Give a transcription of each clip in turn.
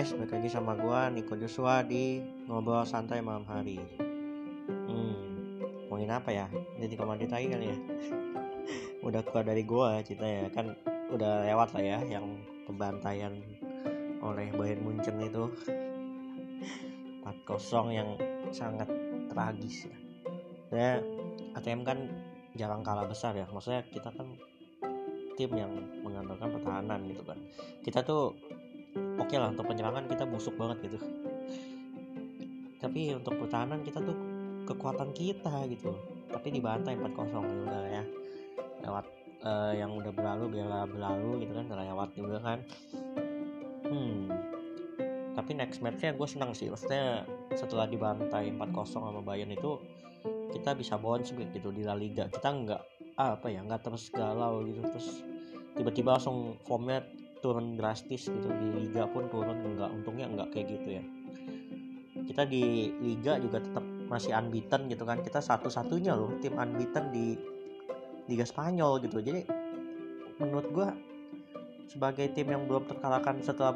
guys, balik lagi sama gua Niko Joshua di ngobrol santai malam hari. Hmm, ngomongin apa ya? Jadi komandi lagi kali ya. udah keluar dari gua ya kan udah lewat lah ya yang pembantaian oleh Bayern Munchen itu 4-0 yang sangat tragis ya. Ya, ATM kan jarang kalah besar ya. Maksudnya kita kan tim yang mengandalkan pertahanan gitu kan. Kita tuh oke okay lah untuk penyerangan kita busuk banget gitu. Tapi untuk pertahanan kita tuh kekuatan kita gitu. Tapi dibantai 4-0 ya udah ya. Lewat uh, yang udah berlalu biarlah berlalu gitu kan udah lewat juga kan. Hmm. Tapi next matchnya gue senang sih. Maksudnya setelah dibantai 4-0 sama Bayern itu kita bisa bounce back gitu di La Liga. Kita nggak apa ya nggak terus galau gitu. Terus tiba-tiba langsung formnya turun drastis gitu. Di liga pun turun enggak untungnya enggak kayak gitu ya. Kita di liga juga tetap masih unbeaten gitu kan. Kita satu-satunya loh tim unbeaten di liga Spanyol gitu. Jadi menurut gue sebagai tim yang belum terkalahkan setelah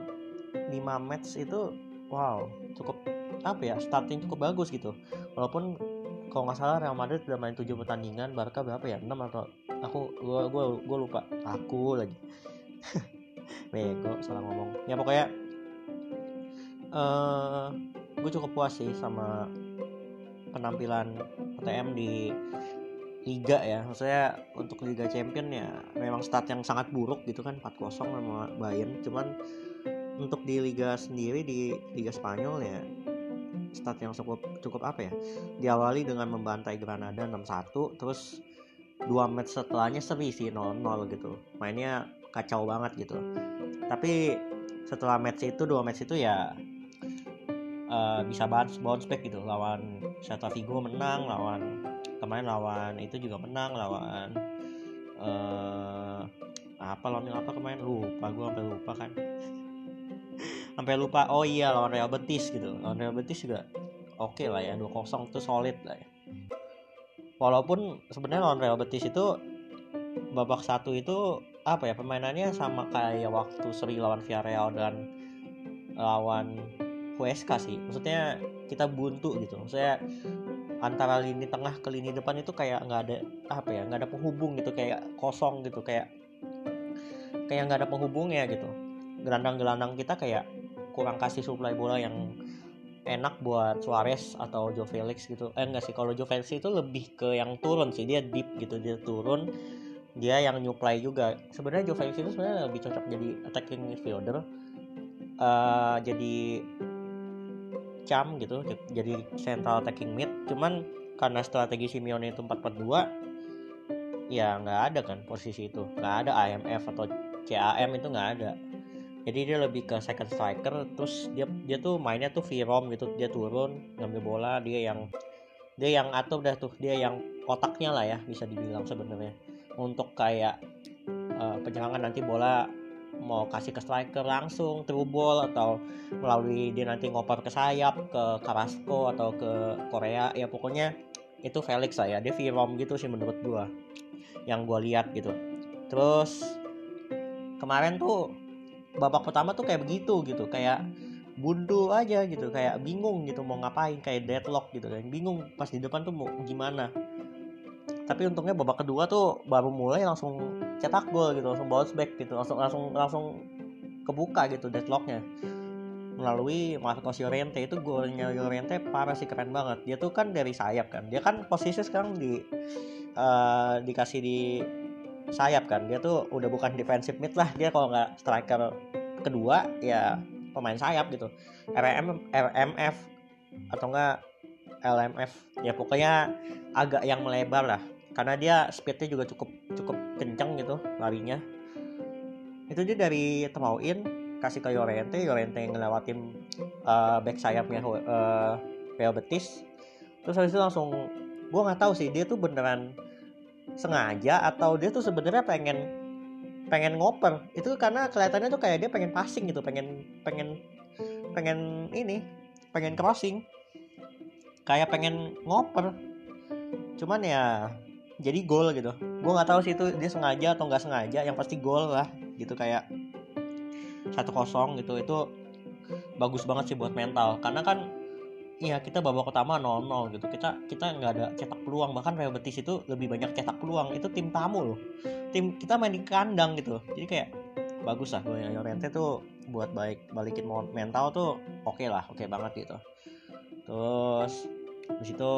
5 match itu wow cukup apa ya starting cukup bagus gitu. Walaupun kalau nggak salah Real Madrid udah main 7 pertandingan Barca berapa ya? 6 atau aku gua gua gua lupa. Aku lagi bego salah ngomong. Ya pokoknya uh, eh, gue cukup puas sih sama penampilan ATM di Liga ya. Maksudnya untuk Liga Champion ya memang start yang sangat buruk gitu kan 4-0 sama Bayern. Cuman untuk di Liga sendiri di Liga Spanyol ya start yang cukup cukup apa ya? Diawali dengan membantai Granada 6-1 terus dua match setelahnya seri sih 0-0 gitu. Mainnya kacau banget gitu. Tapi setelah match itu dua match itu ya uh, bisa bounce bounce back gitu. Lawan Celta Vigo menang lawan kemarin lawan itu juga menang lawan uh, apa lawan apa kemarin? Lupa gue sampai lupa kan. Sampai lupa oh iya lawan Real Betis gitu. Lawan Real Betis juga oke okay lah ya 2-0 itu solid lah ya. Walaupun sebenarnya lawan Real Betis itu babak satu itu apa ya permainannya sama kayak waktu seri lawan Villarreal dan lawan Huesca sih. Maksudnya kita buntu gitu. Maksudnya antara lini tengah ke lini depan itu kayak nggak ada apa ya nggak ada penghubung gitu. Kayak kosong gitu kayak kayak nggak ada penghubungnya gitu. Gelandang-gelandang kita kayak kurang kasih suplai bola yang enak buat Suarez atau Joe Felix gitu. Eh enggak sih kalau Joe Felix itu lebih ke yang turun sih. Dia deep gitu dia turun dia yang nyuplai juga. Sebenarnya Joe Felix itu sebenarnya lebih cocok jadi attacking midfielder uh, jadi cam gitu jadi central attacking mid. Cuman karena strategi Simeone itu 4-4-2 ya nggak ada kan posisi itu. Nggak ada AMF atau CAM itu nggak ada. Jadi dia lebih ke second striker terus dia dia tuh mainnya tuh Virom gitu. Dia turun ngambil bola dia yang dia yang atur dah tuh. Dia yang otaknya lah ya bisa dibilang sebenarnya untuk kayak uh, penyerangan nanti bola mau kasih ke striker langsung through ball atau melalui dia nanti ngoper ke sayap ke Carrasco atau ke Korea. Ya pokoknya itu Felix lah ya dia Virom gitu sih menurut gua yang gua lihat gitu. Terus kemarin tuh babak pertama tuh kayak begitu gitu kayak buntu aja gitu kayak bingung gitu mau ngapain kayak deadlock gitu kan. Bingung pas di depan tuh mau gimana tapi untungnya babak kedua tuh baru mulai langsung cetak gol gitu langsung bounce back gitu langsung langsung langsung kebuka gitu deadlocknya. Melalui Marcos Llorente itu golnya Llorente parah sih keren banget. Dia tuh kan dari sayap kan dia kan posisi sekarang di uh, dikasih di sayap kan. Dia tuh udah bukan defensive mid lah dia kalau nggak striker kedua ya pemain sayap gitu. RM RMF atau enggak LMF ya pokoknya agak yang melebar lah karena dia speednya juga cukup cukup kencang gitu larinya. Itu dia dari in kasih ke Yorente Yorente yang ngelewatin uh, back sayapnya uh, Real Betis. Terus habis itu langsung gue nggak tahu sih dia tuh beneran sengaja atau dia tuh sebenarnya pengen pengen ngoper. Itu karena kelihatannya tuh kayak dia pengen passing gitu pengen pengen pengen ini pengen crossing. Kayak pengen ngoper. Cuman ya jadi gol gitu. Gue nggak tahu sih itu dia sengaja atau nggak sengaja yang pasti gol lah gitu kayak satu kosong gitu itu bagus banget sih buat mental. Karena kan Iya kita babak pertama 0-0 gitu kita kita nggak ada cetak peluang bahkan Real Betis itu lebih banyak cetak peluang itu tim tamu loh. Tim kita main di kandang gitu jadi kayak bagus lah gue Llorente tuh buat baik balikin mental tuh oke okay lah oke okay banget gitu. Terus di situ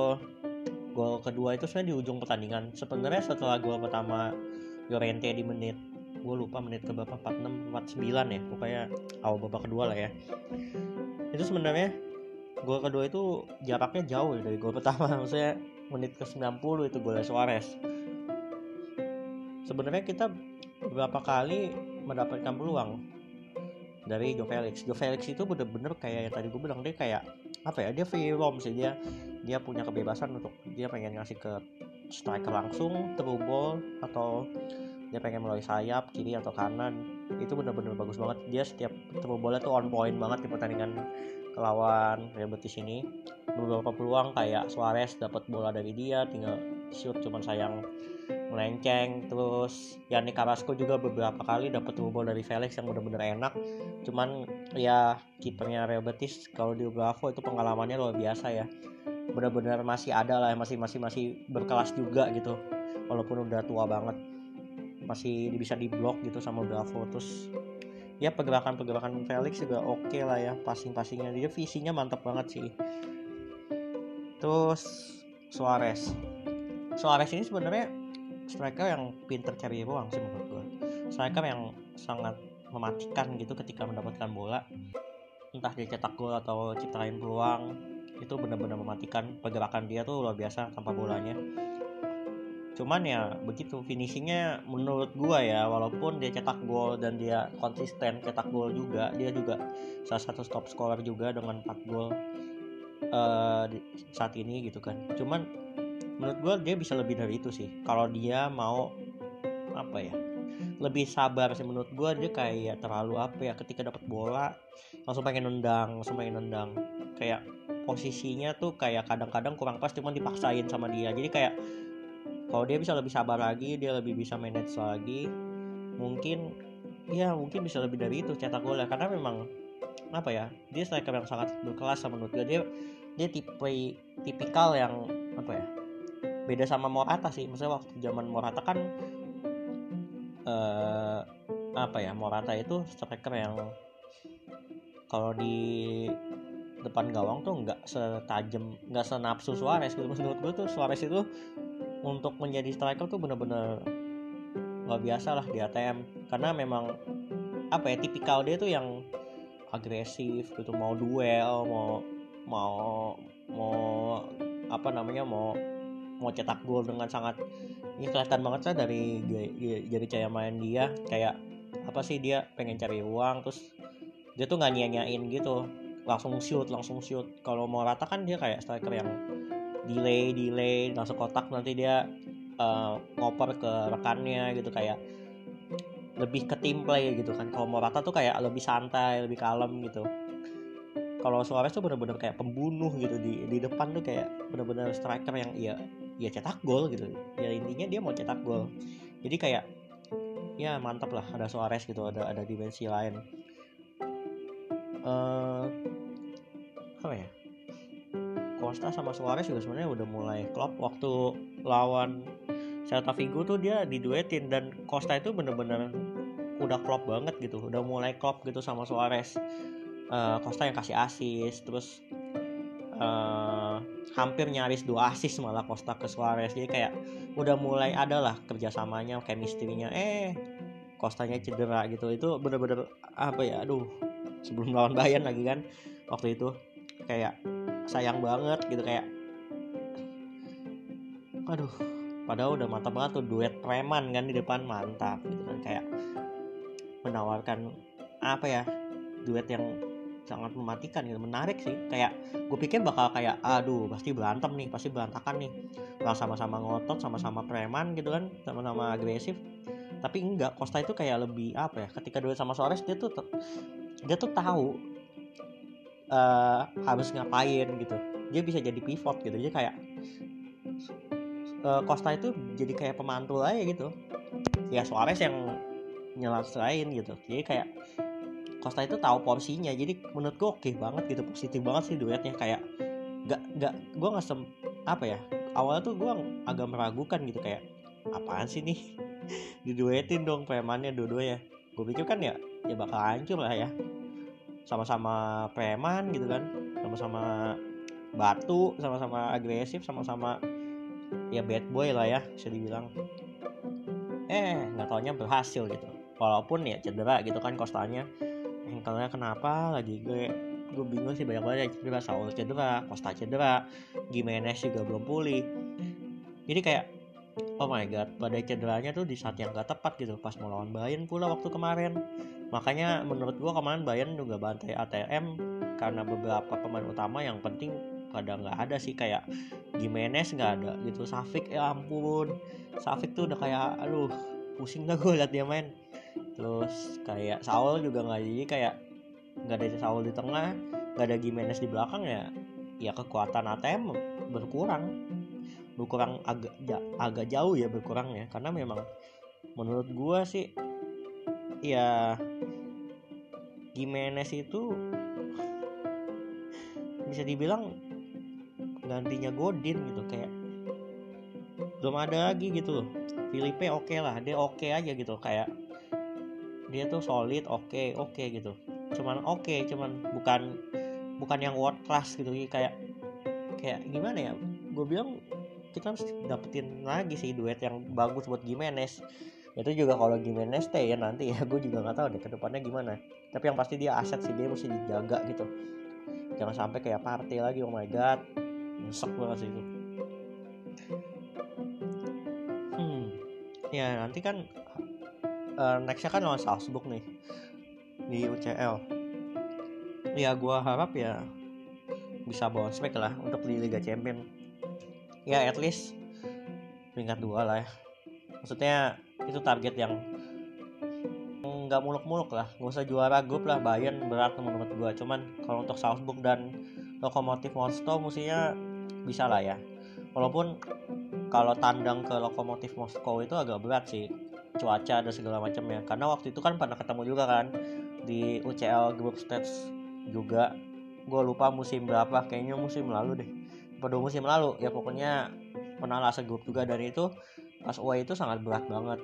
gol kedua itu sebenarnya di ujung pertandingan. Sebenarnya setelah gol pertama Llorente di menit gue lupa menit ke berapa 46 49 ya pokoknya awal babak kedua lah ya. Itu sebenarnya gol kedua itu jaraknya jauh ya dari gol pertama. Maksudnya menit ke 90 itu golnya Suarez. Sebenarnya kita beberapa kali mendapatkan peluang dari Joe Felix. Joe Felix itu bener-bener kayak yang tadi gue bilang dia kayak apa ya dia free roam sih dia dia punya kebebasan untuk dia pengen ngasih ke striker langsung through ball atau dia pengen melalui sayap kiri atau kanan itu bener-bener bagus banget. Dia setiap through ballnya tuh on point banget di pertandingan lawan Real Betis ini. Beberapa peluang kayak Suarez dapat bola dari dia tinggal shoot cuman sayang melenceng. Terus Yannick Carrasco juga beberapa kali dapat bola dari Felix yang benar-benar enak. Cuman ya kipernya Real Betis kalau di Bravo itu pengalamannya luar biasa ya. Benar-benar masih ada lah masih masih masih berkelas juga gitu. Walaupun udah tua banget masih bisa diblok gitu sama Bravo. Terus ya pergerakan-pergerakan Felix juga oke okay lah ya passing-passingnya. Dia visinya mantap banget sih. Terus Suarez Suarez ini sebenarnya striker yang pinter cari ruang sih menurut gue striker yang sangat mematikan gitu ketika mendapatkan bola. Entah dia cetak gol atau ciptain peluang itu benar-benar mematikan. Pergerakan dia tuh luar biasa tanpa bolanya. Cuman ya begitu finishingnya menurut gua ya walaupun dia cetak gol dan dia konsisten cetak gol juga dia juga salah satu top scorer juga dengan 4 gol uh, saat ini gitu kan. Cuman menurut gua dia bisa lebih dari itu sih. Kalau dia mau apa ya lebih sabar sih menurut gua. Dia kayak terlalu apa ya ketika dapat bola langsung pengen nendang langsung pengen nendang. Kayak posisinya tuh kayak kadang-kadang kurang pas cuman dipaksain sama dia. Jadi kayak kalau dia bisa lebih sabar lagi dia lebih bisa manage lagi mungkin ya mungkin bisa lebih dari itu cetak gol ya karena memang apa ya dia striker yang sangat berkelas menurut gue dia dia tipe tipikal yang apa ya beda sama Morata sih. Maksudnya waktu zaman Morata kan uh, apa ya Morata itu striker yang kalau di depan gawang tuh nggak setajam nggak senapsu Suarez gitu. Menurut gue tuh Suarez itu untuk menjadi striker tuh bener-bener luar biasa lah di ATM karena memang apa ya tipikal dia tuh yang agresif gitu. Mau duel mau mau mau apa namanya mau mau cetak gol dengan sangat ini kelihatan banget sih dari jadi caya main dia. Kayak apa sih dia pengen cari uang terus dia tuh nggak nyanyain gitu. Langsung shoot langsung shoot. Kalau mau rata kan dia kayak striker yang delay delay langsung kotak nanti dia uh, ngoper ke rekannya gitu. Kayak lebih ke tim play gitu kan. Kalau Morata tuh kayak lebih santai lebih kalem gitu. Kalau Suarez tuh bener-bener kayak pembunuh gitu. Di di depan tuh kayak bener-bener striker yang ya ya cetak gol gitu. Ya intinya dia mau cetak gol. Jadi kayak ya mantap lah ada Suarez gitu ada ada dimensi lain. Uh, apa ya? Costa sama Suarez juga sebenarnya udah mulai klop waktu lawan Celta Vigo tuh dia diduetin dan Costa itu bener-bener udah klop banget gitu udah mulai klop gitu sama Suarez. Uh, Costa yang kasih asis terus uh, hampir nyaris dua asis malah Costa ke Suarez. Jadi kayak udah mulai ada lah kerjasamanya chemistry-nya. Eh Costanya cedera gitu. Itu bener-bener apa ya aduh sebelum lawan Bayern lagi kan waktu itu. Kayak sayang banget gitu kayak aduh padahal udah mantap banget tuh duet preman kan di depan mantap gitu kan. Kayak menawarkan apa ya duet yang sangat mematikan gitu menarik sih. Kayak gue pikir bakal kayak aduh pasti berantem nih pasti berantakan nih. Lah sama-sama ngotot sama-sama preman gitu kan sama-sama agresif. Tapi enggak Costa itu kayak lebih apa ya ketika duet sama Suarez dia tuh dia tuh tahu uh, harus ngapain gitu. Dia bisa jadi pivot gitu. Jadi kayak uh, Costa itu jadi kayak pemantul aja gitu. Ya Suarez yang nyelesaiin gitu. Jadi kayak Costa itu tahu porsinya. Jadi menurut gue oke banget gitu positif banget sih duetnya. Kayak gak gak gue nggak sem apa ya awalnya tuh gue agak meragukan gitu. Kayak apaan sih nih? Diduetin dong premannya dua-duanya. Gue pikir kan ya ya bakal hancur lah ya. Sama-sama preman gitu kan. Sama-sama batu sama-sama agresif sama-sama ya bad boy lah ya bisa dibilang. Eh nggak taunya berhasil gitu. Walaupun ya cedera gitu kan kostanya ankle kenapa lagi gue gue bingung sih banyak banget yang cedera. Saul cedera Costa cedera Gimenez juga belum pulih. Jadi kayak oh my god pada cederanya tuh di saat yang gak tepat gitu pas mau lawan Bayern pula waktu kemarin. Makanya menurut gua kemarin Bayern juga bantai ATM karena beberapa pemain utama yang penting pada nggak ada sih kayak Gimenez nggak ada gitu. Safik ya ampun. Safik tuh udah kayak aduh pusing dah gue liat dia main terus kayak Saul juga nggak jadi kayak nggak ada Saul di tengah nggak ada Gimenez di belakang ya ya kekuatan ATM berkurang. Berkurang agak agak jauh ya berkurangnya karena memang menurut gua sih ya Gimenez itu bisa dibilang gantinya Godin gitu kayak belum ada lagi gitu loh. Filipe oke okay lah dia oke okay aja gitu kayak dia tuh solid oke okay, oke okay, gitu. Cuman oke okay, cuman bukan bukan yang world class gitu. Kayak kayak gimana ya? Gue bilang kita harus dapetin lagi sih duet yang bagus buat Gimenez itu juga kalau Gimenez stay ya nanti ya gue juga nggak tahu deh ke depannya gimana. Tapi yang pasti dia aset sih dia mesti dijaga gitu. Jangan sampai kayak party lagi oh my god. Nyesek banget sih itu. Hmm. Ya nanti kan uh, nextnya kan lawan Salzburg nih di UCL ya gue harap ya bisa bounce back lah untuk di Liga Champion. Ya at least peringkat dua lah ya. Maksudnya itu target yang nggak muluk-muluk lah. Nggak usah juara grup lah Bayern berat menurut gue cuman kalau untuk Salzburg dan Lokomotif Moskow mestinya bisa lah ya. Walaupun kalau tandang ke Lokomotif Moskow itu agak berat sih cuaca dan segala macamnya. Karena waktu itu kan pernah ketemu juga kan di UCL Group Stage juga. Gue lupa musim berapa kayaknya musim lalu deh. Pada musim lalu? Ya pokoknya pernah lah segrup juga. Dari itu pas away itu sangat berat banget.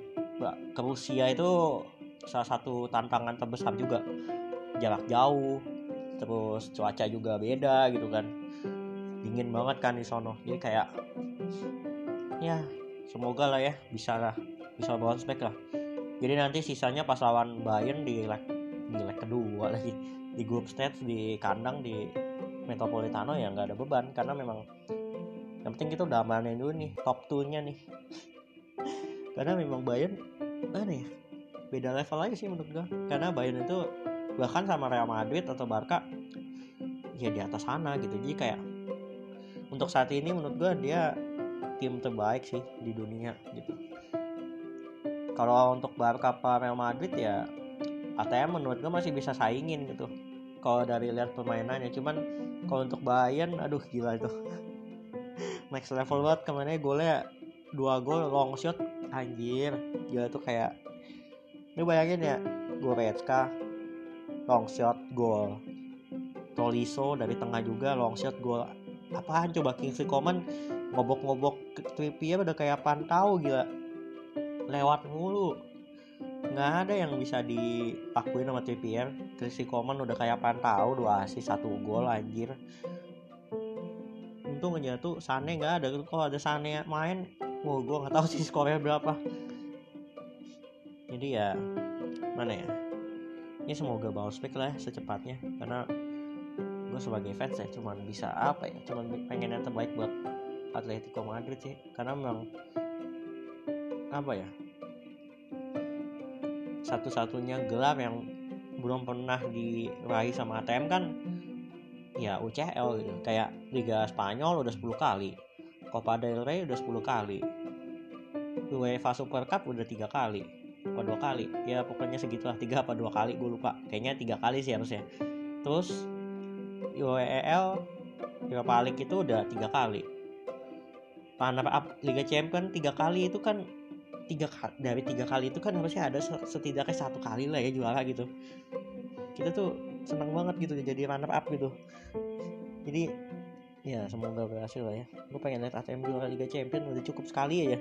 Ke Rusia itu salah satu tantangan terbesar juga. Jarak jauh terus cuaca juga beda gitu kan. Dingin banget kan di sono. Jadi kayak ya semoga lah ya bisa lah bisa bounce back lah. Jadi nanti sisanya pas lawan Bayern di leg di leg kedua lagi. Di grup stage di kandang di Metropolitano ya nggak ada beban. Karena memang yang penting kita udah amanin dulu nih top 2 nya nih. Karena memang Bayern aneh ya beda level aja sih menurut gue karena Bayern itu bahkan sama Real Madrid atau Barca ya di atas sana gitu. Jadi kayak untuk saat ini menurut gue dia tim terbaik sih di dunia gitu kalau untuk Barca apa Real Madrid ya ATM menurut gue masih bisa saingin gitu. Kalau dari lihat permainannya cuman kalau untuk Bayern aduh gila itu. Next level banget ke mana golnya dua gol long shot anjir. Gila tuh kayak ini bayangin ya Goretzka long shot gol. Toliso dari tengah juga long shot gol. Apaan coba Kingsley Coman ngobok-ngobok Trippier udah kayak pantau gila lewat mulu. Nggak ada yang bisa diakuin sama Trippier. Kingsley Coman udah kayak pantau dua asis satu gol anjir. Untung aja tuh Sane nggak ada. Kalau ada Sane main mau gue nggak tahu sih skornya berapa. Jadi ya mana ya? Ini semoga bounce back lah ya secepatnya. Karena gue sebagai fans ya cuman bisa apa ya? Cuman pengen yang terbaik buat Atletico Madrid sih. Karena memang apa ya? Satu-satunya gelar yang belum pernah diraih sama ATM kan ya UCL gitu. Kayak Liga Spanyol udah 10 kali Copa del Rey udah 10 kali UEFA Super Cup udah tiga kali apa dua kali. Ya pokoknya segitulah tiga apa dua kali gue lupa. Kayaknya tiga kali sih harusnya. Terus UEL Europa League itu udah tiga kali. Liga Champion tiga kali itu kan tiga dari tiga kali itu kan harusnya ada setidaknya satu kali lah ya juara gitu. Kita tuh seneng banget gitu jadi runner up gitu. Jadi ya semoga berhasil lah ya. Gue pengen lihat ATM juara Liga Champion udah cukup sekali aja.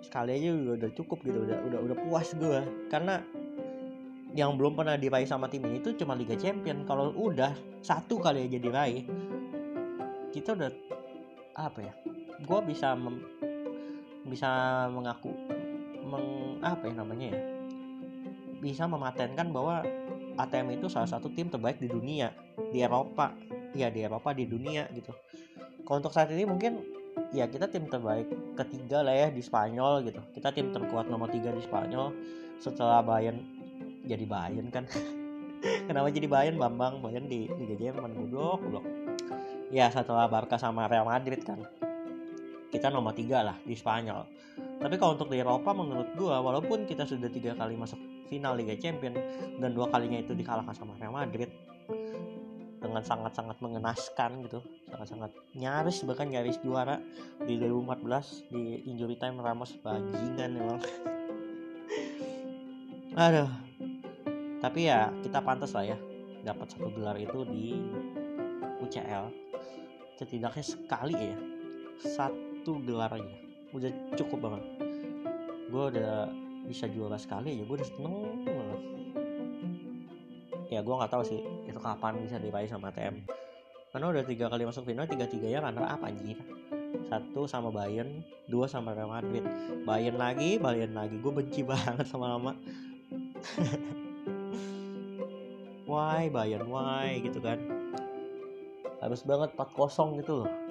Sekali aja udah, udah cukup gitu udah udah udah puas gue karena yang belum pernah diraih sama tim ini tuh cuma Liga Champion. Kalau udah satu kali aja diraih kita udah apa ya gue bisa bisa mengaku meng, apa ya namanya ya? Bisa mematenkan bahwa ATM itu salah satu tim terbaik di dunia di Eropa. Ya di Eropa di dunia gitu. Kalau untuk saat ini mungkin ya kita tim terbaik ketiga lah ya di Spanyol gitu. Kita tim terkuat nomor tiga di Spanyol. Setelah Bayern jadi Bayern kan. Kenapa jadi Bayern? Bambang Bayern di Liga Jerman goblok goblok. Ya setelah Barca sama Real Madrid kan kita nomor tiga lah di Spanyol. Tapi kalau untuk di Eropa menurut gua walaupun kita sudah tiga kali masuk final Liga Champion dan dua kalinya itu dikalahkan sama Real Madrid dengan sangat-sangat mengenaskan gitu sangat-sangat nyaris bahkan nyaris juara di 2014 di injury time Ramos bajingan memang aduh. Tapi ya kita pantas lah ya dapat satu gelar itu di UCL setidaknya sekali ya satu gelar aja. Udah cukup banget. Gue udah bisa juara sekali ya gue udah seneng banget. Ya gue nggak tahu sih itu kapan bisa diraih sama TM karena udah tiga kali masuk final tiga tiganya runner up anjir. Satu sama Bayern dua sama Real Madrid. Bayern lagi Bayern lagi. Gue benci banget sama lama why Bayern? Why? Gitu kan. Harus banget 4-0 gitu loh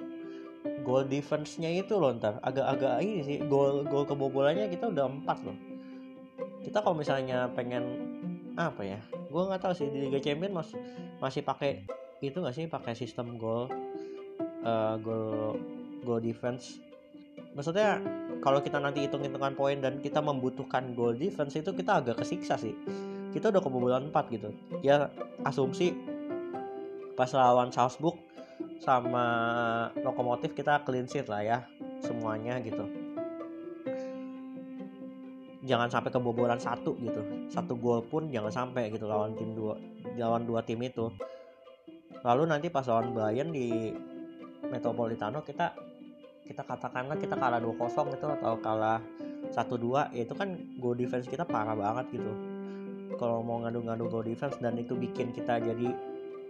goal defense-nya itu loh ntar. Agak-agak ini sih gol gol kebobolannya kita udah empat loh. Kita kalau misalnya pengen apa ya gue nggak tahu sih di Liga Champions mas, masih pakai itu nggak sih pakai sistem gol uh, gol gol defense. Maksudnya kalau kita nanti hitung hitungan poin dan kita membutuhkan goal defense itu kita agak kesiksa sih. Kita udah kebobolan 4 gitu. Ya asumsi pas lawan Salzburg sama lokomotif kita clean sheet lah ya semuanya gitu. Jangan sampai kebobolan satu gitu. Satu gol pun jangan sampai gitu lawan tim dua lawan dua tim itu. Lalu nanti pas lawan Bayern di Metropolitano kita kita katakanlah kita kalah 2-0 itu atau kalah 1-2 ya itu kan goal defense kita parah banget gitu. Kalau mau ngadu-ngadu goal defense dan itu bikin kita jadi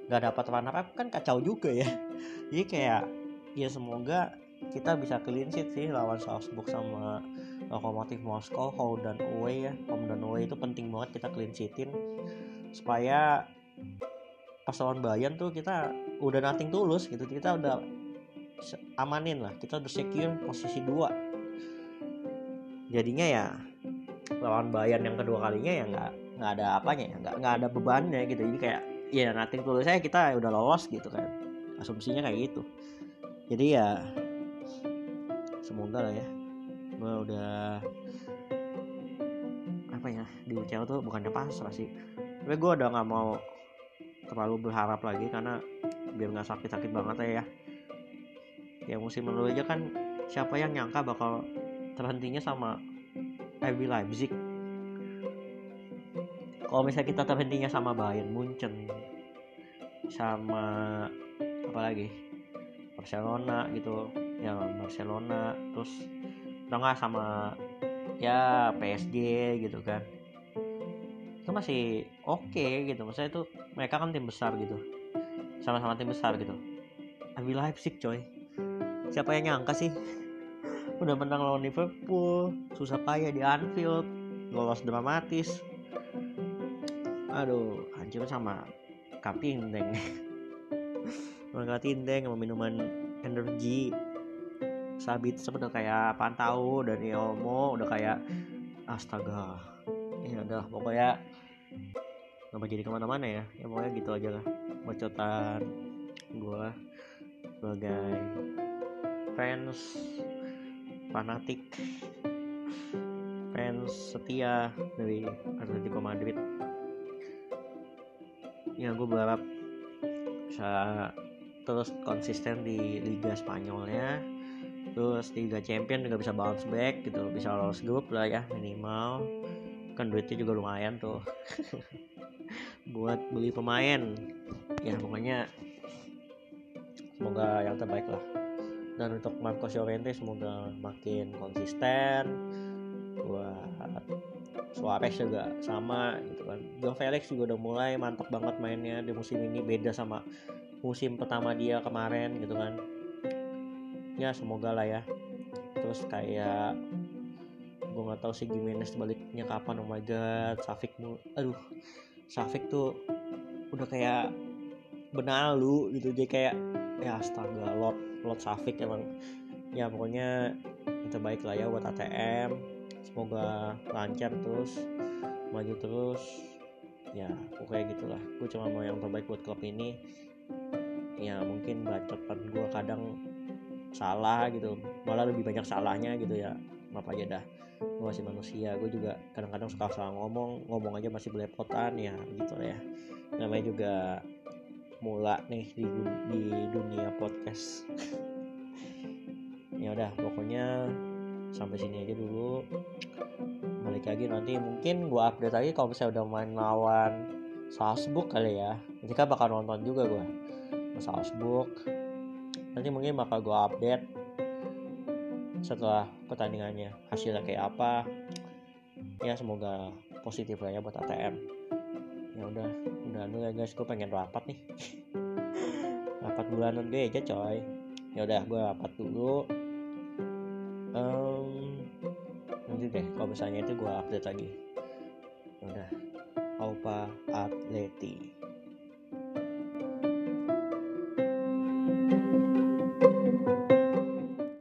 nggak dapat runner up kan kacau juga ya. Jadi kayak ya semoga kita bisa clean sheet sih lawan Salzburg sama lokomotif Moskow home dan away ya. Home dan away itu penting banget kita clean sheetin. Supaya pas lawan Bayern tuh kita udah nothing tulus gitu. Kita udah amanin lah. Kita udah secure posisi dua. Jadinya ya lawan Bayern yang kedua kalinya ya nggak nggak ada apanya ya. Nggak nggak ada bebannya gitu. Jadi kayak ya tulus saya kita udah lolos gitu kan. Asumsinya kayak gitu. Jadi ya semoga lah ya. Gue udah apa ya di UCL tuh bukannya pasrah sih. Tapi gue udah nggak mau terlalu berharap lagi karena biar nggak sakit-sakit banget ya. Ya musim lalu aja kan siapa yang nyangka bakal terhentinya sama RB Leipzig kalau misalnya kita terhentinya sama Bayern Munchen sama apa lagi? Barcelona gitu. Ya Barcelona terus atau enggak sama ya PSG gitu kan. Itu masih oke okay, gitu. Maksudnya itu mereka kan tim besar gitu. Sama-sama tim besar gitu. Ambil Leipzig coy. Siapa yang nyangka sih? Udah menang lawan Liverpool susah payah di Anfield lolos dramatis aduh hancur sama kapindeng makan tindeng sama minuman energi. Sabit udah kayak Pantau dan Yomo udah kayak astaga. Ya udah pokoknya nggak jadi ke mana-mana ya. Ya pokoknya gitu aja lah bocotan gue sebagai fans fanatik fans setia dari Atletico Madrid ya gue berharap bisa terus konsisten di Liga Spanyolnya. Terus Liga Champion juga bisa bounce back gitu bisa lolos grup lah ya minimal. Kan duitnya juga lumayan tuh. Buat beli pemain. Ya pokoknya semoga yang terbaik lah. Dan untuk Marco Llorente semoga makin konsisten buat Suarez juga sama gitu kan. Joe Felix juga udah mulai mantap banget mainnya di musim ini beda sama musim pertama dia kemarin gitu kan. Ya semoga lah ya. Terus kayak gue nggak tahu si Gimenez baliknya kapan oh my god Safik aduh Safik tuh udah kayak benalu gitu. Jadi kayak ya astaga Lord Lord Safik emang ya pokoknya terbaik lah ya buat ATM semoga lancar terus maju terus. Ya pokoknya gitulah. Gue cuma mau yang terbaik buat klub ini. Ya mungkin bacotan gue kadang salah gitu. Malah lebih banyak salahnya gitu ya. Maaf aja dah. Gue masih manusia. Gue juga kadang-kadang suka salah ngomong. Ngomong aja masih belepotan. Ya gitu ya. Namanya juga mula nih di, di dunia podcast. Ya udah pokoknya sampai sini aja dulu. Balik lagi nanti mungkin gue update lagi kalau misalnya udah main lawan Salzburg kali ya. Nanti kan bakal nonton juga gue Salzburg. Nanti mungkin bakal gue update setelah pertandingannya hasilnya kayak apa. Ya semoga positif lah ya buat ATM ya udah udah dulu ya guys gue pengen rapat nih. Rapat bulanan deh aja coy. Ya udah gue rapat dulu deh kalau misalnya itu gue update lagi. Ya udah. Aupa Atleti